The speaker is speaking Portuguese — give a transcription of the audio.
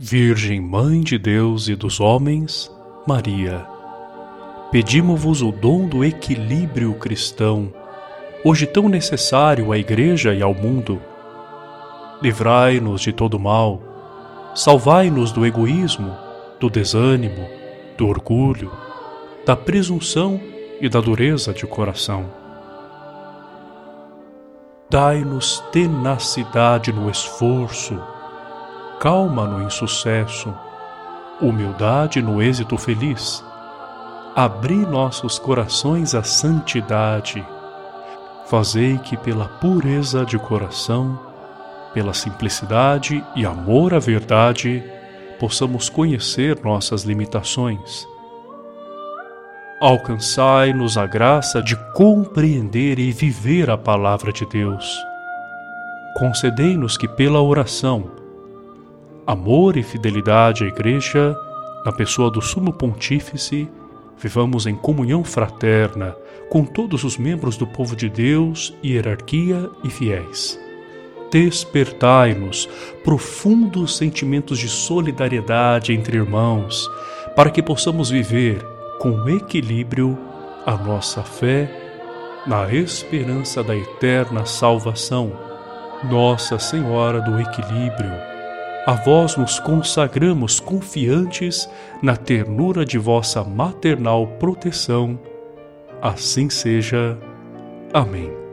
Virgem Mãe de Deus e dos homens, Maria, pedimos-vos o dom do equilíbrio cristão, hoje tão necessário à Igreja e ao mundo. Livrai-nos de todo mal, salvai-nos do egoísmo, do desânimo, do orgulho, da presunção e da dureza de coração. Dai-nos tenacidade no esforço, calma no insucesso, humildade no êxito feliz. Abri nossos corações à santidade. Fazei que, pela pureza de coração, pela simplicidade e amor à verdade, possamos conhecer nossas limitações. Alcançai-nos a graça de compreender e viver a palavra de Deus. Concedei-nos que, pela oração, amor e fidelidade à Igreja, na pessoa do Sumo Pontífice, vivamos em comunhão fraterna com todos os membros do povo de Deus, hierarquia e fiéis. Despertai-nos profundos sentimentos de solidariedade entre irmãos, para que possamos viver com equilíbrio a nossa fé na esperança da eterna salvação. Nossa Senhora do Equilíbrio a vós nos consagramos confiantes na ternura de vossa maternal proteção. Assim seja. Amém.